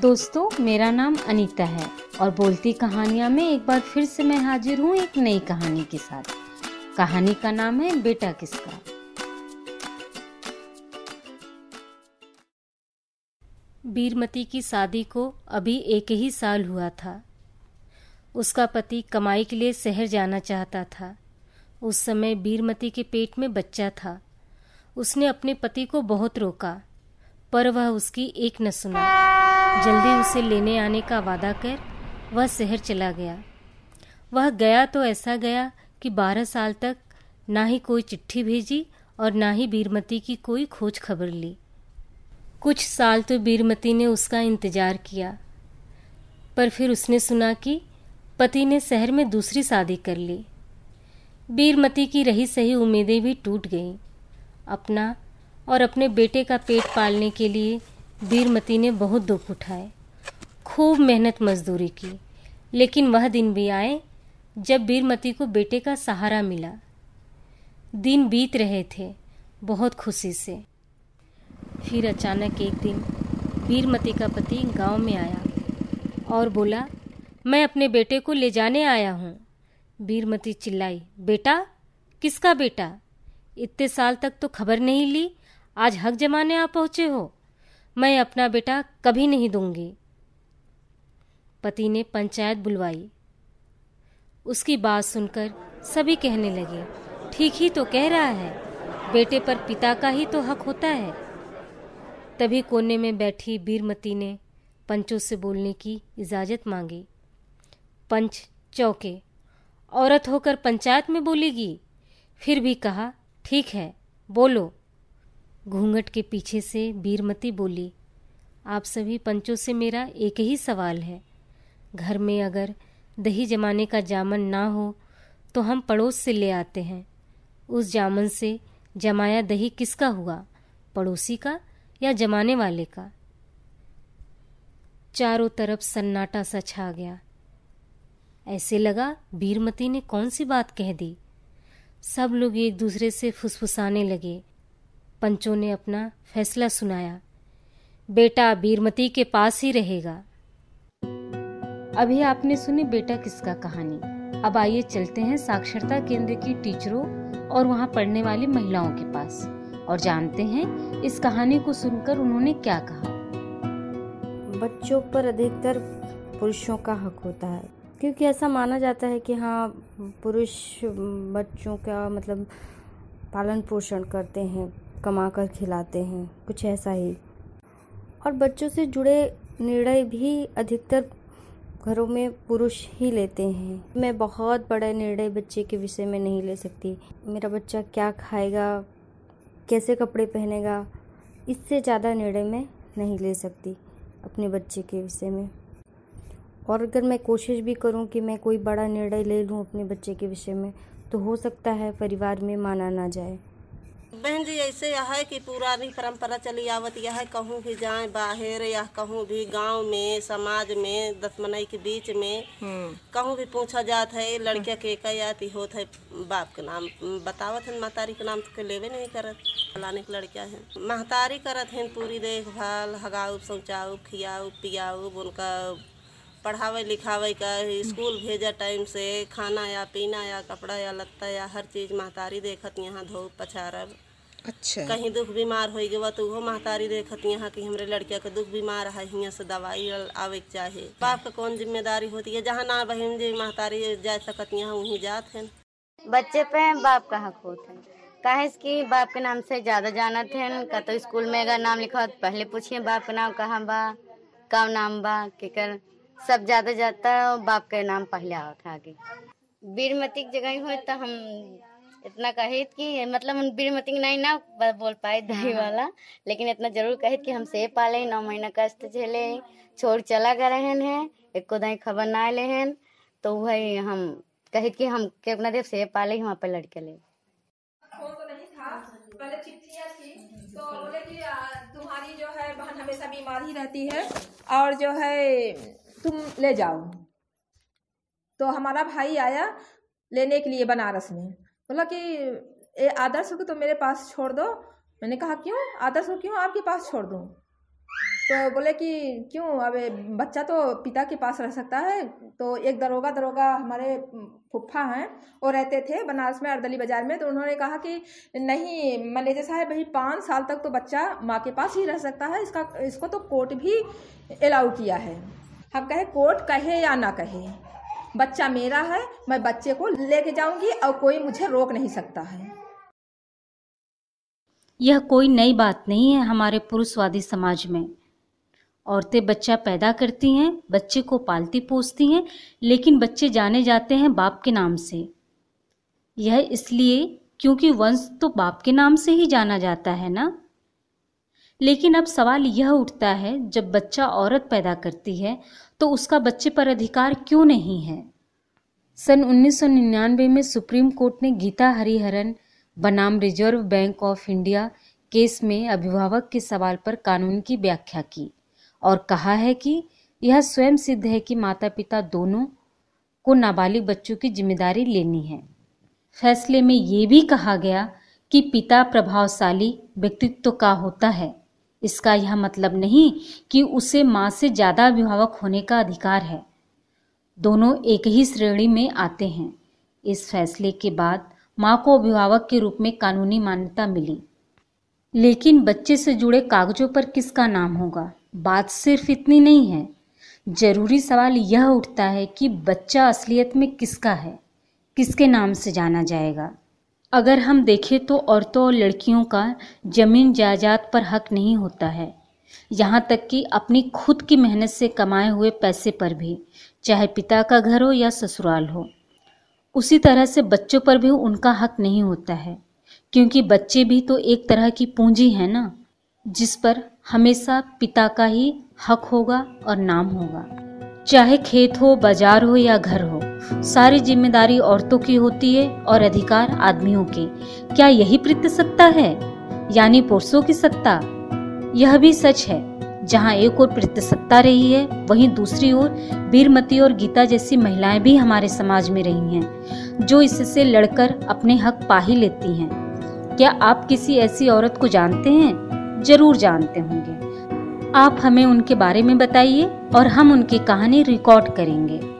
दोस्तों, मेरा नाम अनीता है और बोलती कहानियाँ में एक बार फिर से मैं हाजिर हूँ एक नई कहानी के साथ। कहानी का नाम है बेटा किसका? बीरमती की शादी को अभी एक ही साल हुआ था। उसका पति कमाई के लिए शहर जाना चाहता था। उस समय बीरमती के पेट में बच्चा था। उसने अपने पति को बहुत रोका, पर वह उसकी एक न सुना। जल्दी उसे लेने आने का वादा कर वह शहर चला गया। वह गया तो ऐसा गया कि बारह साल तक ना ही कोई चिट्ठी भेजी और ना ही बीरमती की कोई खोज खबर ली। कुछ साल तो बीरमती ने उसका इंतज़ार किया, पर फिर उसने सुना कि पति ने शहर में दूसरी शादी कर ली। बीरमती की रही सही उम्मीदें भी टूट गईं। अपना और अपने बेटे का पेट पालने के लिए बीरमती ने बहुत दुख उठाए। खूब मेहनत मजदूरी की, लेकिन वह दिन भी आए जब वीरमती को बेटे का सहारा मिला। दिन बीत रहे थे बहुत खुशी से। फिर अचानक एक दिन वीरमती का पति गाँव में आया और बोला, मैं अपने बेटे को ले जाने आया हूँ। वीरमती चिल्लाई, बेटा, किसका बेटा? इतने साल तक तो खबर नहीं ली, आज हक जमाने आ पहुँचे हो। मैं अपना बेटा कभी नहीं दूँगी। पति ने पंचायत बुलवाई। उसकी बात सुनकर सभी कहने लगे, ठीक ही तो कह रहा है, बेटे पर पिता का ही तो हक होता है। तभी कोने में बैठी बीरमती ने पंचों से बोलने की इजाज़त मांगी। पंच चौके। औरत होकर पंचायत में बोलेगी। फिर भी कहा, ठीक है, बोलो। घूंघट के पीछे से बीरमती बोली, आप सभी पंचों से मेरा एक ही सवाल है। घर में अगर दही जमाने का जामन ना हो तो हम पड़ोस से ले आते हैं। उस जामन से जमाया दही किसका हुआ, पड़ोसी का या जमाने वाले का? चारों तरफ़ सन्नाटा सा छा गया। ऐसे लगा बीरमती ने कौन सी बात कह दी। सब लोग एक दूसरे से फुसफुसाने लगे। पंचों ने अपना फैसला सुनाया। बेटा बीरमती के पास ही रहेगा। अभी आपने सुनी बेटा किसका कहानी? अब आइए चलते हैं साक्षरता केंद्र की टीचरों और वहाँ पढ़ने वाली महिलाओं के पास और जानते हैं इस कहानी को सुनकर उन्होंने क्या कहा। बच्चों पर अधिकतर पुरुषों का हक होता है, क्योंकि ऐसा माना जाता है कि हाँ पुरुष बच्चों का मतलब पालन पोषण करते हैं। कमा कर खिलाते हैं, कुछ ऐसा ही। और बच्चों से जुड़े निर्णय भी अधिकतर घरों में पुरुष ही लेते हैं। मैं बहुत बड़ा निर्णय बच्चे के विषय में नहीं ले सकती। मेरा बच्चा क्या खाएगा, कैसे कपड़े पहनेगा, इससे ज़्यादा निर्णय मैं नहीं ले सकती अपने बच्चे के विषय में। और अगर मैं कोशिश भी करूँ कि मैं कोई बड़ा निर्णय ले लूँ अपने बच्चे के विषय में तो हो सकता है परिवार में माना ना जाए। बहन जी ऐसे यह है कि पुरानी परंपरा चली आवत यह है कहूँ भी जाए बाहर या कहूँ भी गाँव में समाज में दस दसमनई के बीच में कहूँ भी पूछा जात है लड़किया के कयाती होत है बाप के नाम बतावत है महतारी के नाम तो के लेवे नहीं करत फलाने की लड़किया है। महतारी करत हैं पूरी देखभाल हगाऊ शौचाऊ खियाऊ पियाऊ उनका पढ़ावे लिखावे का स्कूल भेजा टाइम से खाना या पीना या कपड़ा या लत्ता या हर चीज़ महतारी देखत यहाँ धो पछारब अच्छा। कहीं दुख बीमार हो गए तो वो महतारी देखत यहाँ कि हमरे लड़किया के दुख बीमार है यहाँ से दवाई आवे के चाहे। बाप का कौन ज़िम्मेदारी होती है? जहाँ ना बहन जी महतारी जा सकत यहाँ वहीं जात है। बच्चे पे बाप का हक होता है? काहे कि बाप के नाम से ज़्यादा जानत है का तो स्कूल में अगर नाम लिखा पहले पूछिए बाप का नाम कहाँ बा कब नाम बा केकर सब ज़्यादा जाता है बाप के नाम पहले आवत आगे बीरमती की जगह हो तो हम इतना कहित कि मतलब हम बीरमती नहीं ना बोल पाए दही वाला लेकिन इतना ज़रूर कहित कि हम से पाले नौ महीना कष्ट झेले छोड़ चला गए रहन है एको दही खबर ना आए हैं तो वही हम कहित कि हम के अपना देव से पाले वहाँ पे लड़के ले पहले चिट्ठियाँ थी तो बोले कि तुम्हारी जो है बहन हमेशा बीमार ही रहती है और जो है तुम ले जाओ। तो हमारा भाई आया लेने के लिए बनारस में। बोला कि, ए, आदर्श को तो मेरे पास छोड़ दो। मैंने कहा, क्यों? आदर्श को क्यों आपके पास छोड़ दूँ? तो बोले कि, क्यों? अब बच्चा तो पिता के पास रह सकता है। तो एक दरोगा दरोगा हमारे फुफ्फा हैं वो रहते थे बनारस में अर्दली बाज़ार में। तो उन्होंने कहा कि, नहीं मैनेजर साहब भाई पाँच साल तक तो बच्चा माँ के पास ही रह सकता है। इसका, इसको तो कोर्ट भी अलाउ किया है। हम कहे, कोर्ट कहे या ना कहे, बच्चा मेरा है, मैं बच्चे को लेके जाऊँगी और कोई मुझे रोक नहीं सकता है। यह कोई नई बात नहीं है हमारे पुरुषवादी समाज में। औरतें बच्चा पैदा करती हैं, बच्चे को पालती पोसती हैं, लेकिन बच्चे जाने जाते हैं बाप के नाम से। यह इसलिए क्योंकि वंश तो बाप के नाम से ही जाना जाता है ना? लेकिन अब सवाल यह उठता है, जब बच्चा औरत पैदा करती है तो उसका बच्चे पर अधिकार क्यों नहीं है? सन 1999 में सुप्रीम कोर्ट ने गीता हरिहरन, बनाम Reserve Bank of India case में अभिभावक के सवाल पर कानून की व्याख्या की और कहा है कि यह स्वयं सिद्ध है कि माता पिता दोनों को नाबालिग बच्चों की ज़िम्मेदारी लेनी है। फैसले में ये भी कहा गया कि पिता प्रभावशाली व्यक्तित्व का होता है। इसका यह मतलब नहीं कि उसे माँ से ज़्यादा अभिभावक होने का अधिकार है। दोनों एक ही श्रेणी में आते हैं। इस फैसले के बाद माँ को अभिभावक के रूप में कानूनी मान्यता मिली। लेकिन बच्चे से जुड़े कागजों पर किसका नाम होगा? बात सिर्फ़ इतनी नहीं है। ज़रूरी सवाल यह उठता है कि बच्चा असलियत में किसका है? किसके नाम से जाना जाएगा? अगर हम देखें तो औरतों और लड़कियों का ज़मीन जायदाद पर हक नहीं होता है। यहाँ तक कि अपनी खुद की मेहनत से कमाए हुए पैसे पर भी, चाहे पिता का घर हो या ससुराल हो। उसी तरह से बच्चों पर भी उनका हक नहीं होता है, क्योंकि बच्चे भी तो एक तरह की पूंजी है ना, जिस पर हमेशा पिता का ही हक होगा और नाम होगा। चाहे खेत हो, बाज़ार हो या घर हो सारी ज़िम्मेदारी औरतों की होती है और अधिकार आदमियों के। क्या यही सत्ता है? यानी पुरुषों की सत्ता? यह भी सच है। जहाँ एक और सत्ता रही है, वहीं दूसरी ओर वीरमती और गीता जैसी महिलाएँ भी हमारे समाज में रही हैं, जो इससे लड़कर अपने हक पा ही लेती हैं। क्या आप किसी ऐसी औरत को जानते हैं? ज़रूर जानते होंगे। आप हमें उनके बारे में बताइए और हम उनकी कहानी रिकॉर्ड करेंगे।